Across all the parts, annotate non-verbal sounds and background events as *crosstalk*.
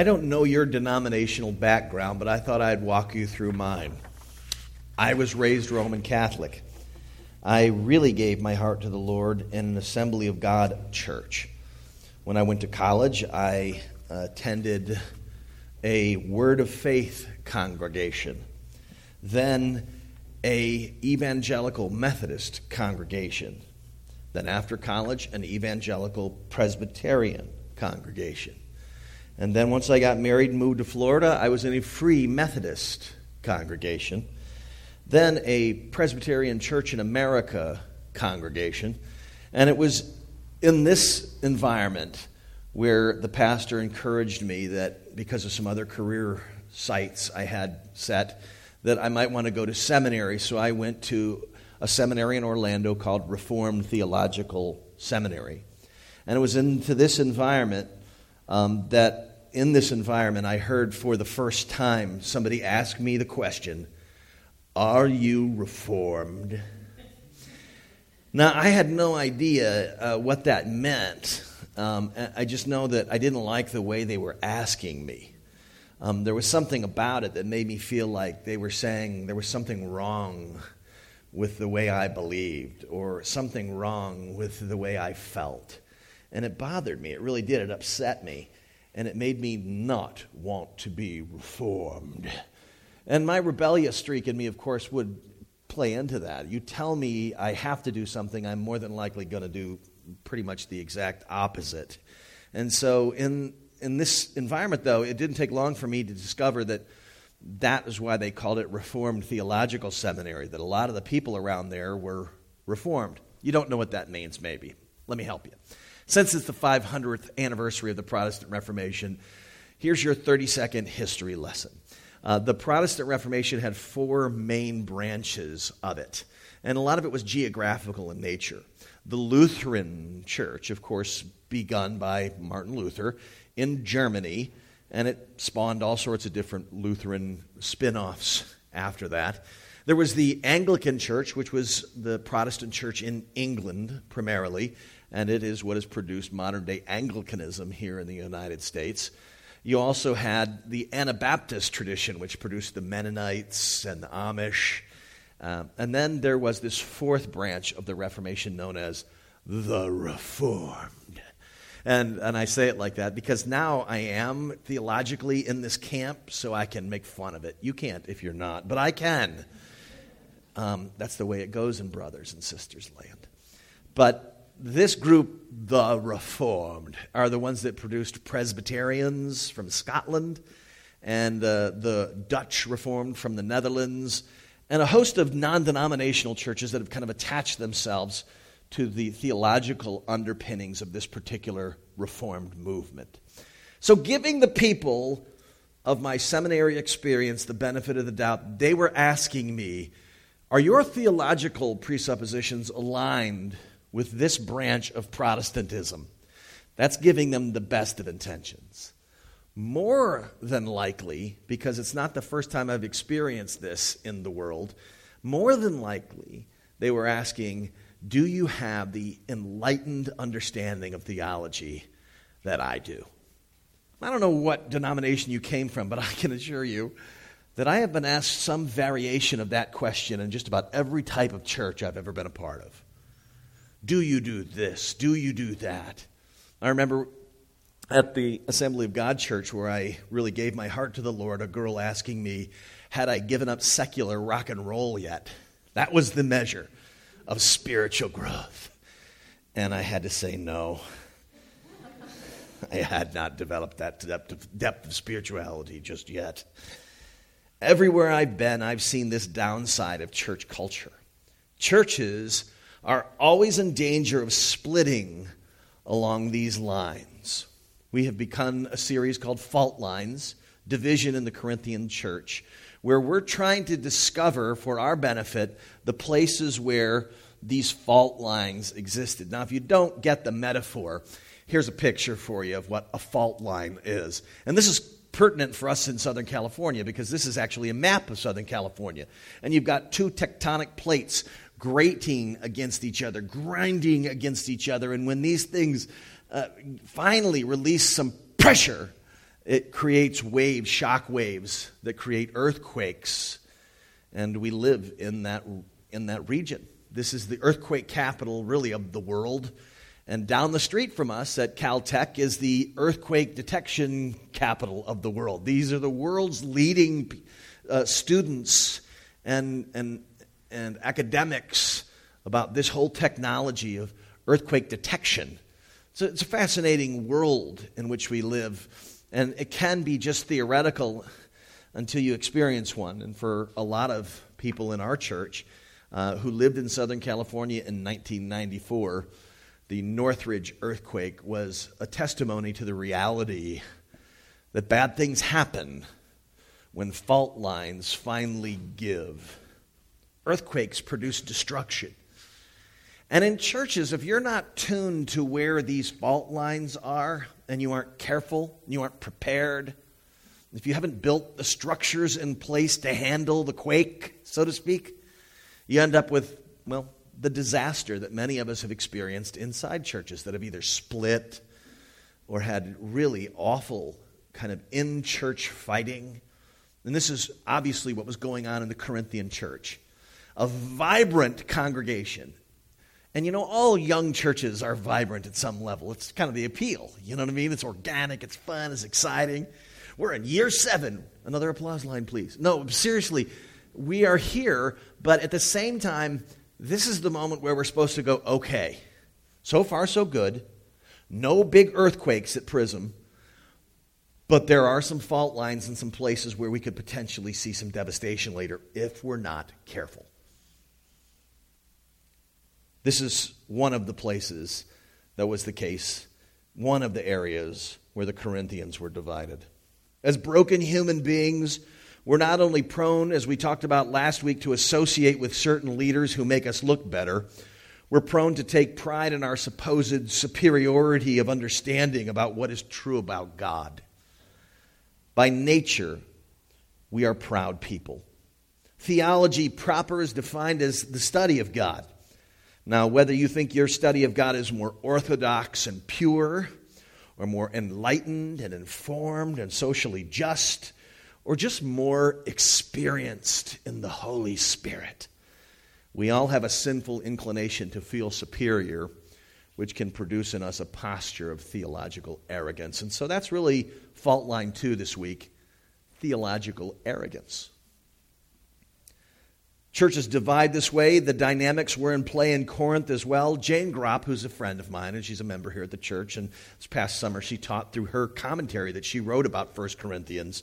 I don't know your denominational background, but I thought I'd walk you through mine. I was raised Roman Catholic. I really gave my heart to the Lord in an Assembly of God church. When I went to college, I attended a Word of Faith congregation, then a evangelical Methodist congregation, then after college an evangelical Presbyterian congregation. And then once I got married and moved to Florida, I was in a free Methodist congregation then a Presbyterian Church in America congregation. And it was in this environment where the pastor encouraged me that because of some other career sights I had set, that I might want to go to seminary. So I went to a seminary in Orlando called Reformed Theological Seminary. And it was into this environment um, that, in this environment, I heard for the first time somebody ask me the question are you reformed? Now, I had no idea uh, what that meant. Um, I just know that I didn't like the way they were asking me. Um, there was something about it that made me feel like they were saying there was something wrong with the way I believed or something wrong with the way I felt. And it bothered me. It really did. It upset me. And it made me not want to be reformed. And my rebellious streak in me, of course, would play into that. You tell me I have to do something, I'm more than likely going to do pretty much the exact opposite. And so, in, in this environment, though, it didn't take long for me to discover that that is why they called it Reformed Theological Seminary, that a lot of the people around there were Reformed. You don't know what that means, maybe. Let me help you. Since it's the 500th anniversary of the Protestant Reformation, here's your 30 second history lesson. Uh, the Protestant Reformation had four main branches of it, and a lot of it was geographical in nature. The Lutheran Church, of course, begun by Martin Luther in Germany, and it spawned all sorts of different Lutheran spin offs after that. There was the Anglican Church, which was the Protestant church in England primarily, and it is what has produced modern day Anglicanism here in the United States. You also had the Anabaptist tradition, which produced the Mennonites and the Amish. Um, and then there was this fourth branch of the Reformation known as the Reformed. And, and I say it like that because now I am theologically in this camp, so I can make fun of it. You can't if you're not, but I can. Um, that's the way it goes in brothers and sisters land. But this group, the Reformed, are the ones that produced Presbyterians from Scotland and uh, the Dutch Reformed from the Netherlands, and a host of non denominational churches that have kind of attached themselves to the theological underpinnings of this particular Reformed movement. So, giving the people of my seminary experience the benefit of the doubt, they were asking me, Are your theological presuppositions aligned with this branch of Protestantism. That's giving them the best of intentions. More than likely, because it's not the first time I've experienced this in the world, more than likely, they were asking, Do you have the enlightened understanding of theology that I do? I don't know what denomination you came from, but *laughs* I can assure you that I have been asked some variation of that question in just about every type of church I've ever been a part of. Do you do this? Do you do that? I remember at the Assembly of God church where I really gave my heart to the Lord, a girl asking me, had I given up secular rock and roll yet? That was the measure of spiritual growth. And I had to say no. I had not developed that depth of, depth of spirituality just yet. Everywhere I've been, I've seen this downside of church culture. Churches are always in danger of splitting along these lines. We have begun a series called Fault Lines Division in the Corinthian Church, where we're trying to discover for our benefit the places where these fault lines existed. Now, if you don't get the metaphor, here's a picture for you of what a fault line is. And this is pertinent for us in Southern California because this is actually a map of Southern California. And you've got two tectonic plates grating against each other, grinding against each other. And when these things uh, finally release some pressure, It creates waves, shock waves, that create earthquakes. And we live in that, in that region. This is the earthquake capital, really, of the world. And down the street from us at Caltech is the earthquake detection capital of the world. These are the world's leading uh, students and, and, and academics about this whole technology of earthquake detection. So it's a fascinating world in which we live, and it can be just theoretical until you experience one. And for a lot of people in our church uh, who lived in Southern California in 1994, the Northridge earthquake was a testimony to the reality that bad things happen when fault lines finally give. Earthquakes produce destruction. And in churches, if you're not tuned to where these fault lines are, and you aren't careful, you aren't prepared, if you haven't built the structures in place to handle the quake, so to speak, you end up with, well, the disaster that many of us have experienced inside churches that have either split or had really awful kind of in church fighting. And this is obviously what was going on in the Corinthian church. A vibrant congregation, and you know, all young churches are vibrant at some level. It's kind of the appeal. You know what I mean? It's organic, it's fun, it's exciting. We're in year seven. Another applause line, please. No, seriously, we are here, but at the same time, this is the moment where we're supposed to go, okay, so far so good. No big earthquakes at Prism, but there are some fault lines and some places where we could potentially see some devastation later if we're not careful. This is one of the places that was the case, one of the areas where the Corinthians were divided. As broken human beings, we're not only prone, as we talked about last week, to associate with certain leaders who make us look better, we're prone to take pride in our supposed superiority of understanding about what is true about God. By nature, we are proud people. Theology proper is defined as the study of God. Now, whether you think your study of God is more orthodox and pure, or more enlightened and informed and socially just, or just more experienced in the Holy Spirit, we all have a sinful inclination to feel superior, which can produce in us a posture of theological arrogance. And so that's really fault line two this week theological arrogance. Churches divide this way. The dynamics were in play in Corinth as well. Jane Gropp, who's a friend of mine, and she's a member here at the church, and this past summer she taught through her commentary that she wrote about 1 Corinthians.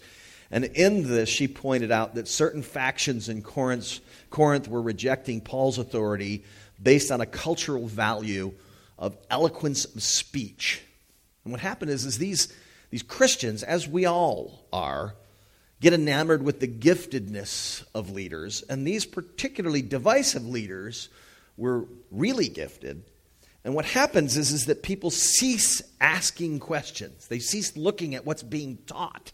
And in this, she pointed out that certain factions in Corinth, Corinth were rejecting Paul's authority based on a cultural value of eloquence of speech. And what happened is, is these, these Christians, as we all are, get enamored with the giftedness of leaders. And these particularly divisive leaders were really gifted. And what happens is, is that people cease asking questions, they cease looking at what's being taught.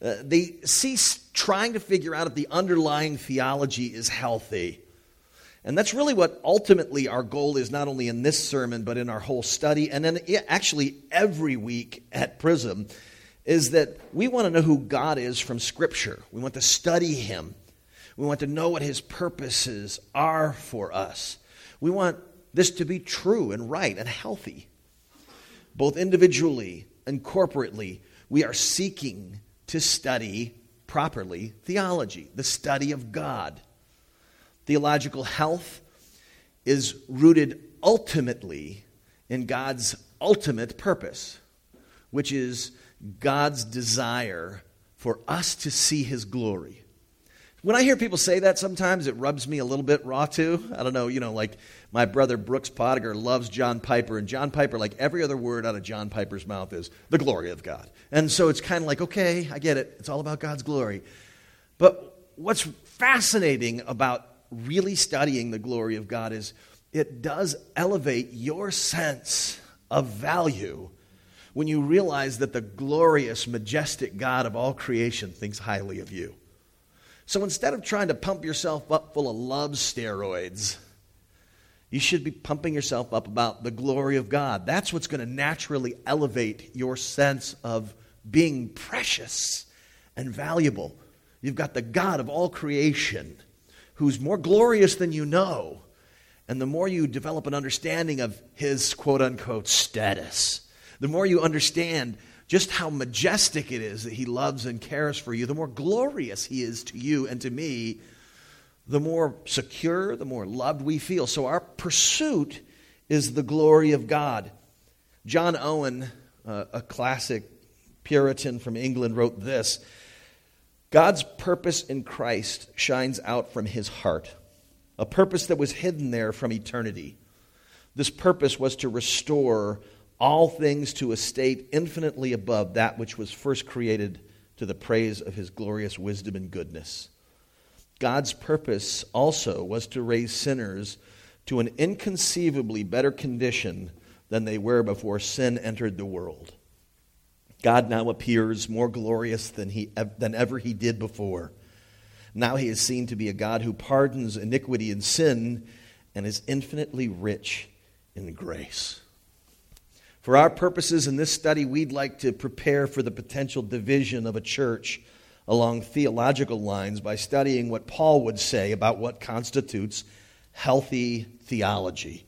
Uh, they cease trying to figure out if the underlying theology is healthy. And that's really what ultimately our goal is, not only in this sermon, but in our whole study, and then actually every week at Prism, is that we want to know who God is from Scripture. We want to study Him. We want to know what His purposes are for us. We want this to be true and right and healthy. Both individually and corporately, we are seeking to study properly theology, the study of God. Theological health is rooted ultimately in God's ultimate purpose, which is God's desire for us to see his glory. When I hear people say that, sometimes it rubs me a little bit raw too. I don't know, you know, like my brother Brooks Pottinger loves John Piper, and John Piper, like every other word out of John Piper's mouth is the glory of God. And so it's kind of like, okay, I get it. It's all about God's glory. But what's fascinating about really studying the glory of God is it does elevate your sense of value when you realize that the glorious, majestic God of all creation thinks highly of you. So instead of trying to pump yourself up full of love steroids, you should be pumping yourself up about the glory of God. That's what's going to naturally elevate your sense of being precious and valuable. You've got the God of all creation who's more glorious than you know. And the more you develop an understanding of his quote unquote status, the more you understand just how majestic it is that he loves and cares for you, the more glorious he is to you and to me, the more secure, the more loved we feel. So our pursuit is the glory of God. John Owen, uh, a classic Puritan from England, wrote this God's purpose in Christ shines out from his heart, a purpose that was hidden there from eternity. This purpose was to restore all things to a state infinitely above that which was first created to the praise of his glorious wisdom and goodness. God's purpose also was to raise sinners to an inconceivably better condition than they were before sin entered the world. God now appears more glorious than, he, than ever he did before. Now he is seen to be a God who pardons iniquity and sin and is infinitely rich in grace. For our purposes in this study, we'd like to prepare for the potential division of a church along theological lines by studying what Paul would say about what constitutes healthy theology.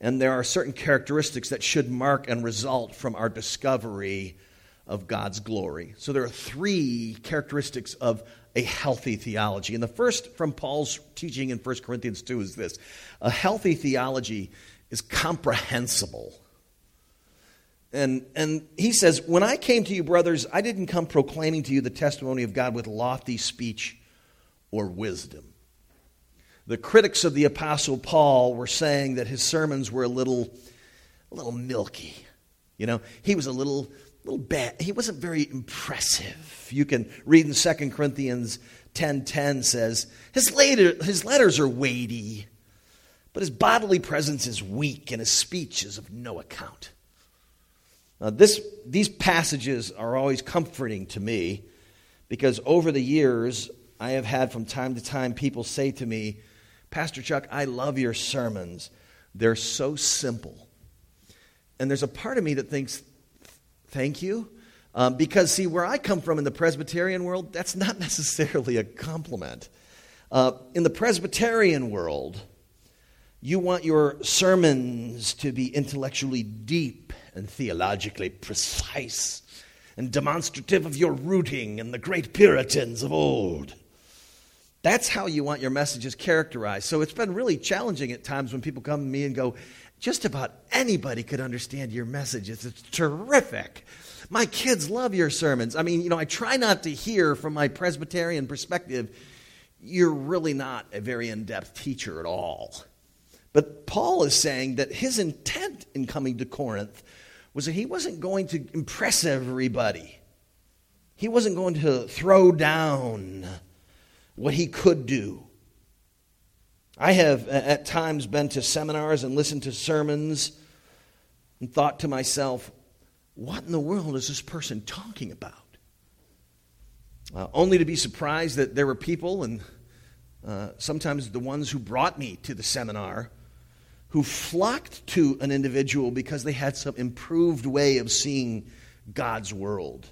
And there are certain characteristics that should mark and result from our discovery of God's glory. So there are three characteristics of a healthy theology. And the first from Paul's teaching in 1 Corinthians 2 is this a healthy theology is comprehensible. And, and he says, When I came to you, brothers, I didn't come proclaiming to you the testimony of God with lofty speech or wisdom. The critics of the Apostle Paul were saying that his sermons were a little, a little milky. You know, he was a little, little bad. He wasn't very impressive. You can read in 2 Corinthians 10.10 says, his, later, his letters are weighty, but his bodily presence is weak and his speech is of no account. Now, this, these passages are always comforting to me because over the years, I have had from time to time people say to me, Pastor Chuck, I love your sermons. They're so simple. And there's a part of me that thinks, thank you. Um, because, see, where I come from in the Presbyterian world, that's not *laughs* necessarily a compliment. Uh, in the Presbyterian world, you want your sermons to be intellectually deep and theologically precise and demonstrative of your rooting in the great Puritans of old. That's how you want your messages characterized. So it's been really challenging at times when people come to me and go, just about anybody could understand your messages. It's terrific. My kids love your sermons. I mean, you know, I try not to hear from my Presbyterian perspective, you're really not a very in depth teacher at all. But Paul is saying that his intent in coming to Corinth was that he wasn't going to impress everybody. He wasn't going to throw down what he could do. I have at times been to seminars and listened to sermons and thought to myself, what in the world is this person talking about? Uh, only to be surprised that there were people, and uh, sometimes the ones who brought me to the seminar, who flocked to an individual because they had some improved way of seeing God's world.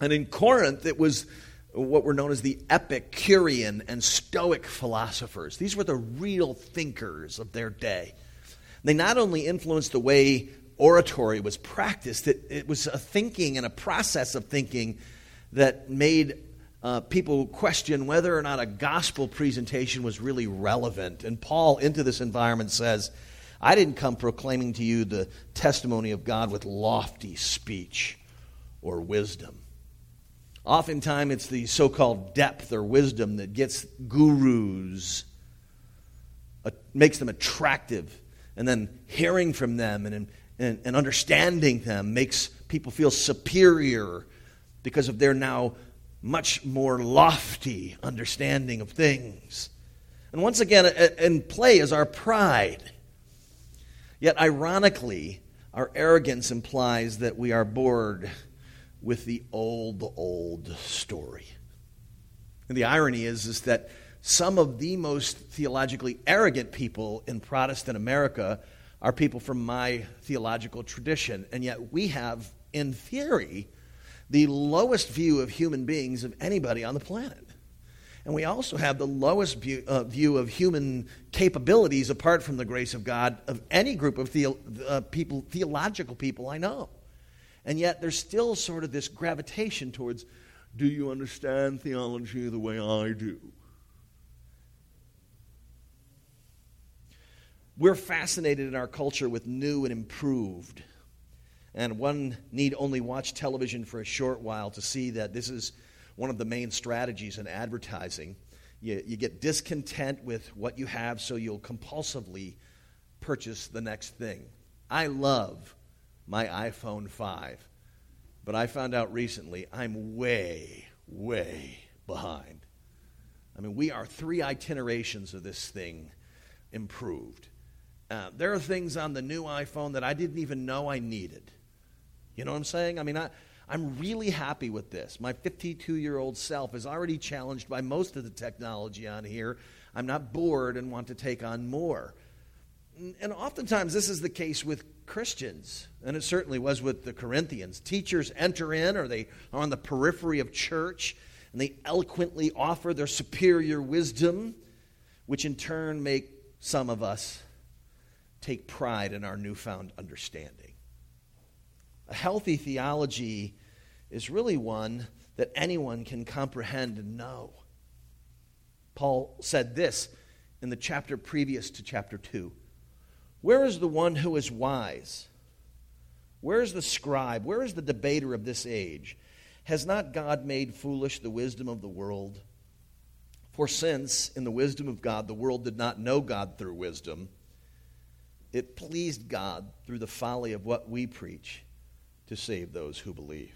And in Corinth, it was what were known as the Epicurean and Stoic philosophers. These were the real thinkers of their day. They not only influenced the way oratory was practiced, it, it was a thinking and a process of thinking that made uh, people question whether or not a gospel presentation was really relevant. And Paul, into this environment, says, I didn't come proclaiming to you the testimony of God with lofty speech or wisdom. Oftentimes, it's the so called depth or wisdom that gets gurus, uh, makes them attractive. And then hearing from them and, and, and understanding them makes people feel superior because of their now much more lofty understanding of things. And once again, in play is our pride. Yet, ironically, our arrogance implies that we are bored with the old, old story. And the irony is, is that some of the most theologically arrogant people in Protestant America are people from my theological tradition. And yet we have, in theory, the lowest view of human beings of anybody on the planet. And we also have the lowest view, uh, view of human capabilities apart from the grace of God of any group of theo- uh, people, theological people I know. And yet there's still sort of this gravitation towards do you understand theology the way I do? We're fascinated in our culture with new and improved. And one need only watch television for a short while to see that this is one of the main strategies in advertising. You, you get discontent with what you have, so you'll compulsively purchase the next thing. I love my iPhone 5, but I found out recently I'm way, way behind. I mean, we are three itinerations of this thing improved. Uh, there are things on the new iPhone that I didn't even know I needed. You know what I'm saying? I mean, I, I'm really happy with this. My 52 year old self is already challenged by most of the technology on here. I'm not bored and want to take on more. And oftentimes, this is the case with Christians, and it certainly was with the Corinthians. Teachers enter in, or they are on the periphery of church, and they eloquently offer their superior wisdom, which in turn make some of us take pride in our newfound understanding. A healthy theology is really one that anyone can comprehend and know. Paul said this in the chapter previous to chapter 2 Where is the one who is wise? Where is the scribe? Where is the debater of this age? Has not God made foolish the wisdom of the world? For since, in the wisdom of God, the world did not know God through wisdom, it pleased God through the folly of what we preach to save those who believe.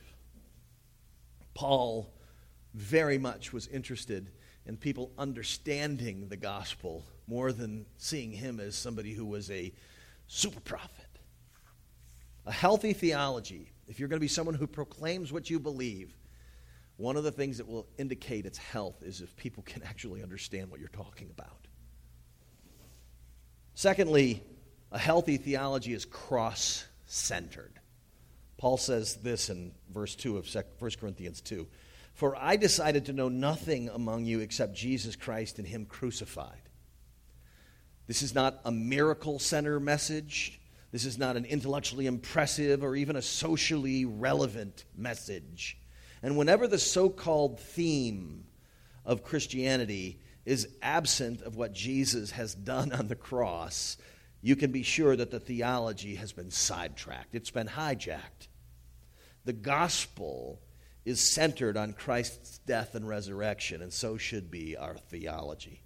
Paul very much was interested in people understanding the gospel more than seeing him as somebody who was a super prophet. A healthy theology, if you're going to be someone who proclaims what you believe, one of the things that will indicate its health is if people can actually understand what you're talking about. Secondly, a healthy theology is cross centered. Paul says this in verse 2 of 1 Corinthians 2 For I decided to know nothing among you except Jesus Christ and Him crucified. This is not a miracle center message. This is not an intellectually impressive or even a socially relevant message. And whenever the so called theme of Christianity is absent of what Jesus has done on the cross, you can be sure that the theology has been sidetracked, it's been hijacked. The gospel is centered on Christ's death and resurrection, and so should be our theology.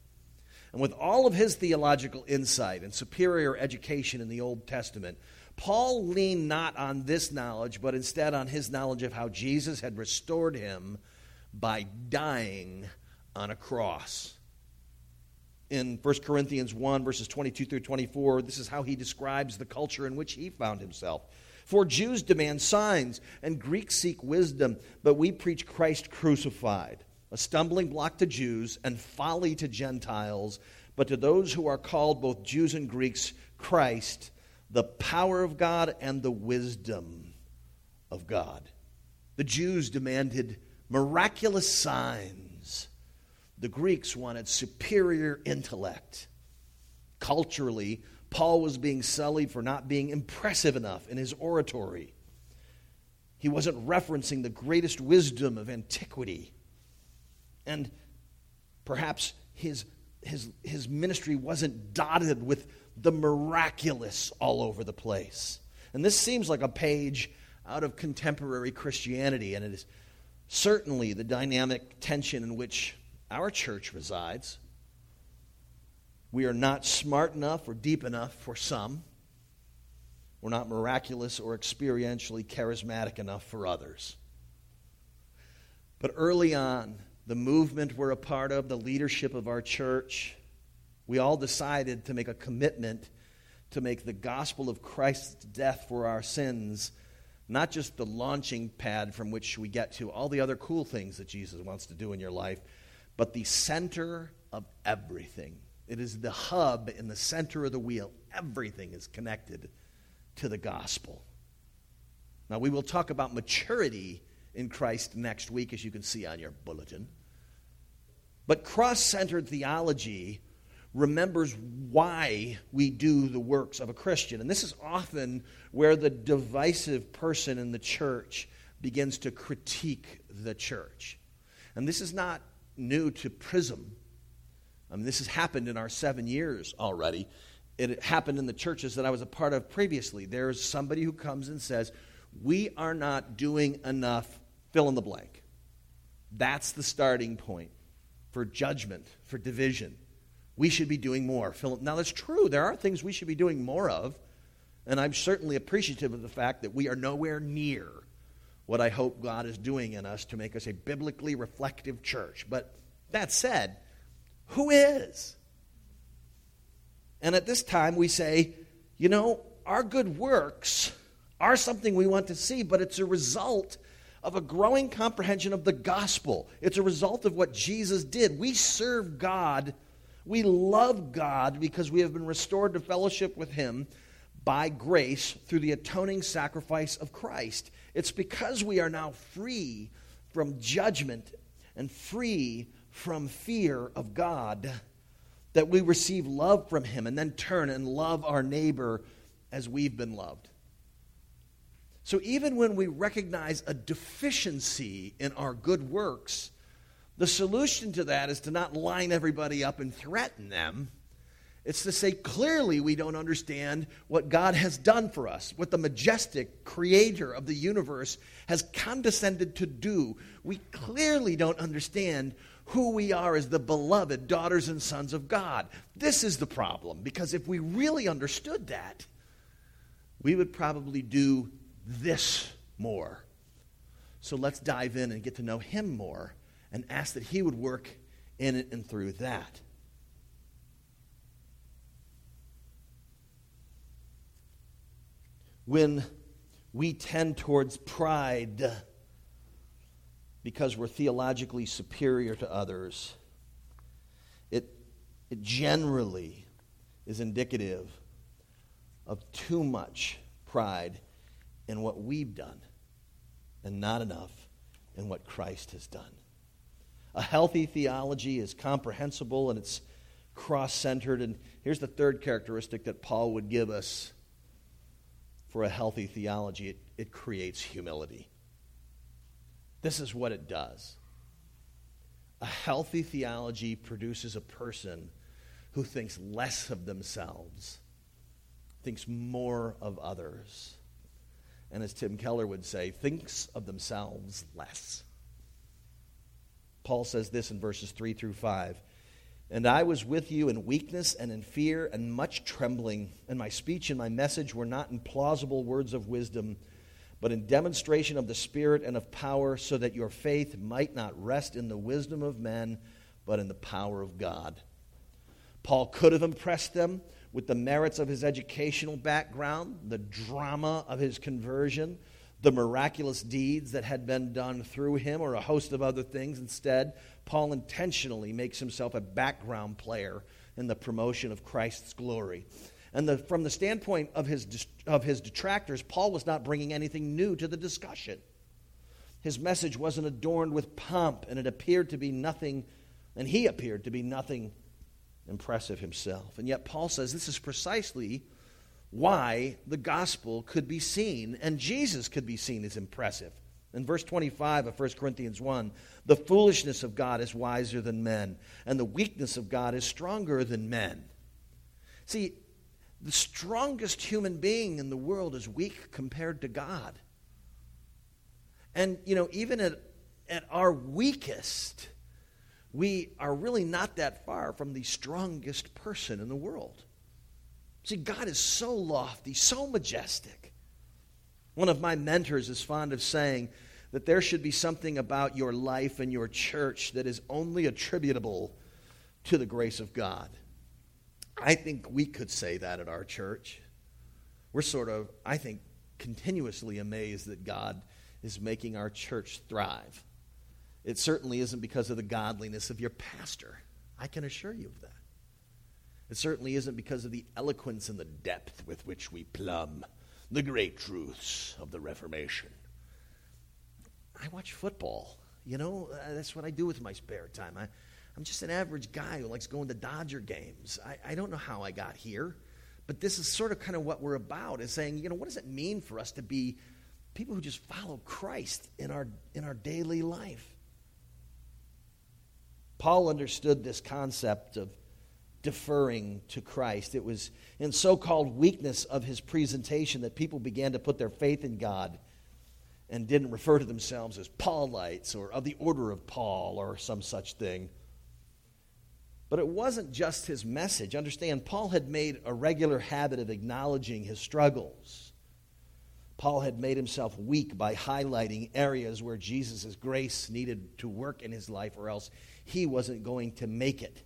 And with all of his theological insight and superior education in the Old Testament, Paul leaned not on this knowledge, but instead on his knowledge of how Jesus had restored him by dying on a cross in 1 Corinthians 1, verses 22 through 24, this is how he describes the culture in which he found himself. For Jews demand signs, and Greeks seek wisdom, but we preach Christ crucified, a stumbling block to Jews and folly to Gentiles, but to those who are called, both Jews and Greeks, Christ, the power of God and the wisdom of God. The Jews demanded miraculous signs the Greeks wanted superior intellect. Culturally, Paul was being sullied for not being impressive enough in his oratory. He wasn't referencing the greatest wisdom of antiquity. And perhaps his, his, his ministry wasn't dotted with the miraculous all over the place. And this seems like a page out of contemporary Christianity, and it is certainly the dynamic tension in which our church resides. We are not smart enough or deep enough for some. We're not miraculous or experientially charismatic enough for others. But early on, the movement we're a part of, the leadership of our church, we all decided to make a commitment to make the gospel of Christ's death for our sins not just the launching pad from which we get to all the other cool things that Jesus wants to do in your life, but the center of everything. It is the hub in the center of the wheel. Everything is connected to the gospel. Now, we will talk about maturity in Christ next week, as you can see on your bulletin. But cross centered theology remembers why we do the works of a Christian. And this is often where the divisive person in the church begins to critique the church. And this is not new to Prism. I mean, this has happened in our seven years already. It happened in the churches that I was a part of previously. There's somebody who comes and says, We are not doing enough, fill in the blank. That's the starting point for judgment, for division. We should be doing more. Now, that's true. There are things we should be doing more of, and I'm certainly appreciative of the fact that we are nowhere near what I hope God is doing in us to make us a biblically reflective church. But that said, who is? And at this time, we say, you know, our good works are something we want to see, but it's a result of a growing comprehension of the gospel. It's a result of what Jesus did. We serve God, we love God because we have been restored to fellowship with Him by grace through the atoning sacrifice of Christ. It's because we are now free from judgment and free from fear of God that we receive love from Him and then turn and love our neighbor as we've been loved. So even when we recognize a deficiency in our good works, the solution to that is to not line everybody up and threaten them. It's to say clearly we don't understand what God has done for us, what the majestic creator of the universe has condescended to do. We clearly don't understand who we are as the beloved daughters and sons of God. This is the problem, because if we really understood that, we would probably do this more. So let's dive in and get to know Him more and ask that He would work in it and through that. When we tend towards pride because we're theologically superior to others, it, it generally is indicative of too much pride in what we've done and not enough in what Christ has done. A healthy theology is comprehensible and it's cross centered. And here's the third characteristic that Paul would give us for a healthy theology it, it creates humility. This is what it does. A healthy theology produces a person who thinks less of themselves, thinks more of others and as Tim Keller would say, thinks of themselves less. Paul says this in verses 3 through 5. And I was with you in weakness and in fear and much trembling, and my speech and my message were not in plausible words of wisdom, but in demonstration of the Spirit and of power, so that your faith might not rest in the wisdom of men, but in the power of God. Paul could have impressed them with the merits of his educational background, the drama of his conversion, the miraculous deeds that had been done through him, or a host of other things. Instead, Paul intentionally makes himself a background player in the promotion of Christ's glory. And the, from the standpoint of his, of his detractors, Paul was not bringing anything new to the discussion. His message wasn't adorned with pomp, and it appeared to be nothing, and he appeared to be nothing impressive himself. And yet, Paul says this is precisely why the gospel could be seen and Jesus could be seen as impressive. In verse 25 of 1 Corinthians 1, the foolishness of God is wiser than men, and the weakness of God is stronger than men. See, the strongest human being in the world is weak compared to God. And, you know, even at, at our weakest, we are really not that far from the strongest person in the world. See, God is so lofty, so majestic. One of my mentors is fond of saying that there should be something about your life and your church that is only attributable to the grace of God. I think we could say that at our church. We're sort of, I think, continuously amazed that God is making our church thrive. It certainly isn't because of the godliness of your pastor. I can assure you of that. It certainly isn't because of the eloquence and the depth with which we plumb the great truths of the Reformation. I watch football. You know, uh, that's what I do with my spare time. I, I'm just an average guy who likes going to Dodger games. I, I don't know how I got here, but this is sort of kind of what we're about is saying, you know, what does it mean for us to be people who just follow Christ in our, in our daily life? Paul understood this concept of deferring to Christ. It was in so called weakness of his presentation that people began to put their faith in God and didn't refer to themselves as Paulites or of the order of Paul or some such thing. But it wasn't just his message. Understand, Paul had made a regular habit of acknowledging his struggles. Paul had made himself weak by highlighting areas where Jesus' grace needed to work in his life, or else he wasn't going to make it.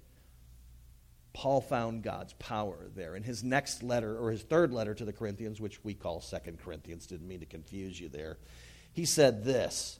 Paul found God's power there. In his next letter, or his third letter to the Corinthians, which we call Second Corinthians, didn't mean to confuse you there, he said this.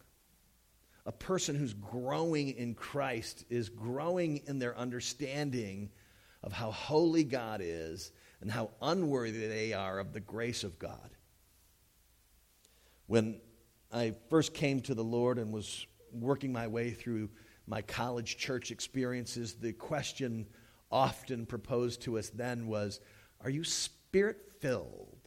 a person who's growing in Christ is growing in their understanding of how holy God is and how unworthy they are of the grace of God. When I first came to the Lord and was working my way through my college church experiences, the question often proposed to us then was Are you spirit filled?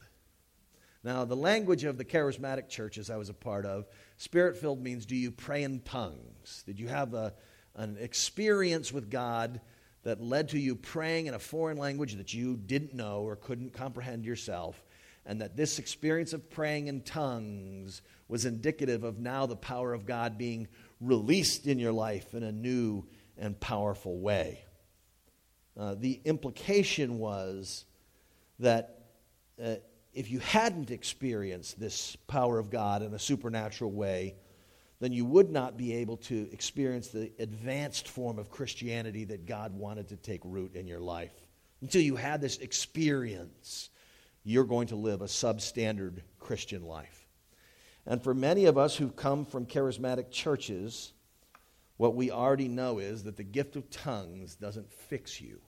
Now, the language of the charismatic churches I was a part of Spirit filled means do you pray in tongues? Did you have a, an experience with God that led to you praying in a foreign language that you didn't know or couldn't comprehend yourself? And that this experience of praying in tongues was indicative of now the power of God being released in your life in a new and powerful way. Uh, the implication was that uh, if you hadn't experienced this power of God in a supernatural way, then you would not be able to experience the advanced form of Christianity that God wanted to take root in your life. Until you had this experience, you're going to live a substandard Christian life. And for many of us who've come from charismatic churches, what we already know is that the gift of tongues doesn't fix you.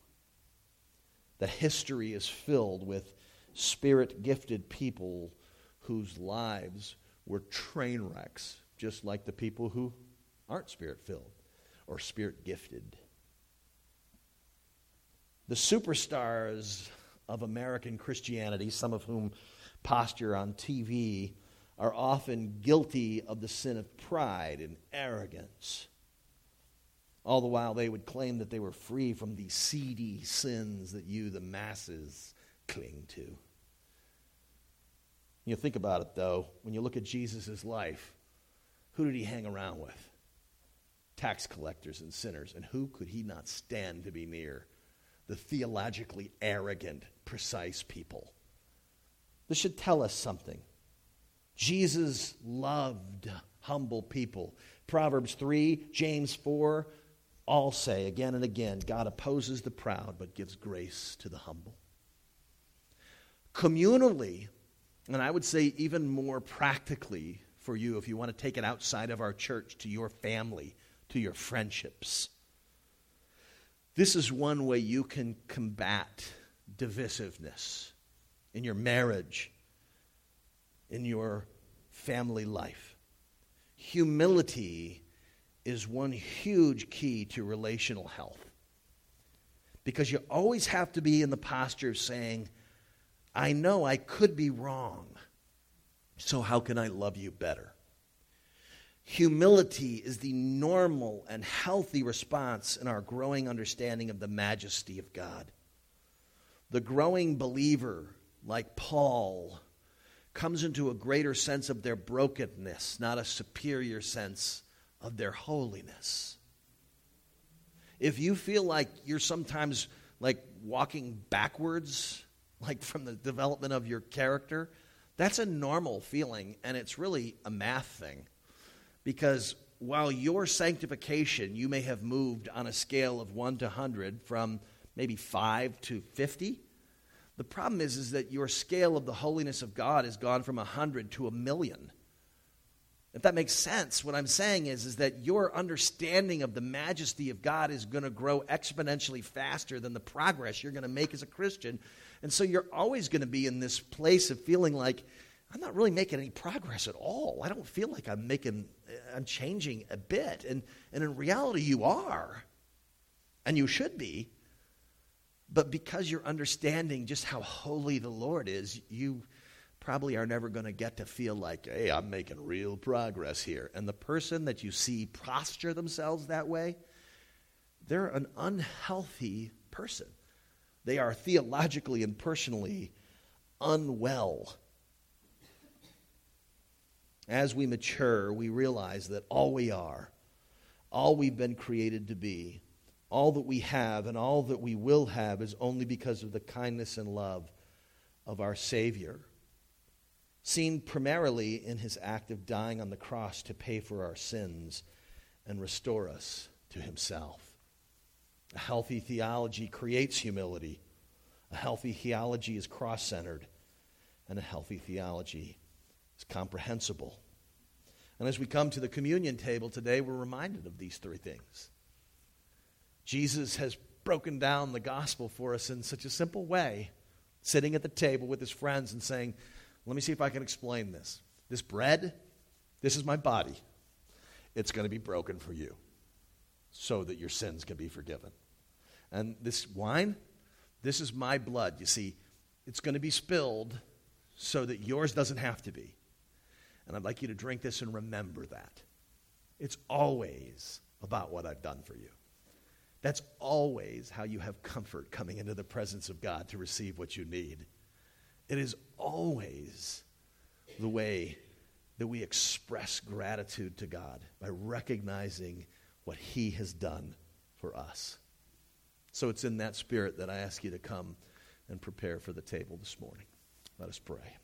The history is filled with spirit gifted people whose lives were train wrecks, just like the people who aren't spirit filled or spirit gifted. The superstars of American Christianity, some of whom posture on TV, are often guilty of the sin of pride and arrogance. All the while, they would claim that they were free from the seedy sins that you, the masses, cling to. You think about it, though, when you look at Jesus' life, who did he hang around with? Tax collectors and sinners. And who could he not stand to be near? The theologically arrogant, precise people. This should tell us something. Jesus loved humble people. Proverbs 3, James 4, all say again and again God opposes the proud but gives grace to the humble. Communally, and I would say, even more practically for you, if you want to take it outside of our church to your family, to your friendships, this is one way you can combat divisiveness in your marriage, in your family life. Humility is one huge key to relational health. Because you always have to be in the posture of saying, I know I could be wrong. So, how can I love you better? Humility is the normal and healthy response in our growing understanding of the majesty of God. The growing believer, like Paul, comes into a greater sense of their brokenness, not a superior sense of their holiness. If you feel like you're sometimes like walking backwards like from the development of your character, that's a normal feeling, and it's really a math thing. Because while your sanctification, you may have moved on a scale of 1 to 100 from maybe 5 to 50. The problem is, is that your scale of the holiness of God has gone from 100 to a million. If that makes sense, what I'm saying is, is that your understanding of the majesty of God is going to grow exponentially faster than the progress you're going to make as a Christian. And so you're always going to be in this place of feeling like, I'm not really making any progress at all. I don't feel like I'm making, I'm changing a bit. And, and in reality, you are. And you should be. But because you're understanding just how holy the Lord is, you probably are never going to get to feel like, hey, I'm making real progress here. And the person that you see posture themselves that way, they're an unhealthy person. They are theologically and personally unwell. As we mature, we realize that all we are, all we've been created to be, all that we have and all that we will have is only because of the kindness and love of our Savior seen primarily in his act of dying on the cross to pay for our sins and restore us to himself. A healthy theology creates humility. A healthy theology is cross centered. And a healthy theology is comprehensible. And as we come to the communion table today, we're reminded of these three things. Jesus has broken down the gospel for us in such a simple way, sitting at the table with his friends and saying, let me see if I can explain this. This bread, this is my body. It's going to be broken for you so that your sins can be forgiven. And this wine, this is my blood. You see, it's going to be spilled so that yours doesn't have to be. And I'd like you to drink this and remember that. It's always about what I've done for you. That's always how you have comfort coming into the presence of God to receive what you need. It is always the way that we express gratitude to God by recognizing what He has done for us. So it's in that spirit that I ask you to come and prepare for the table this morning. Let us pray.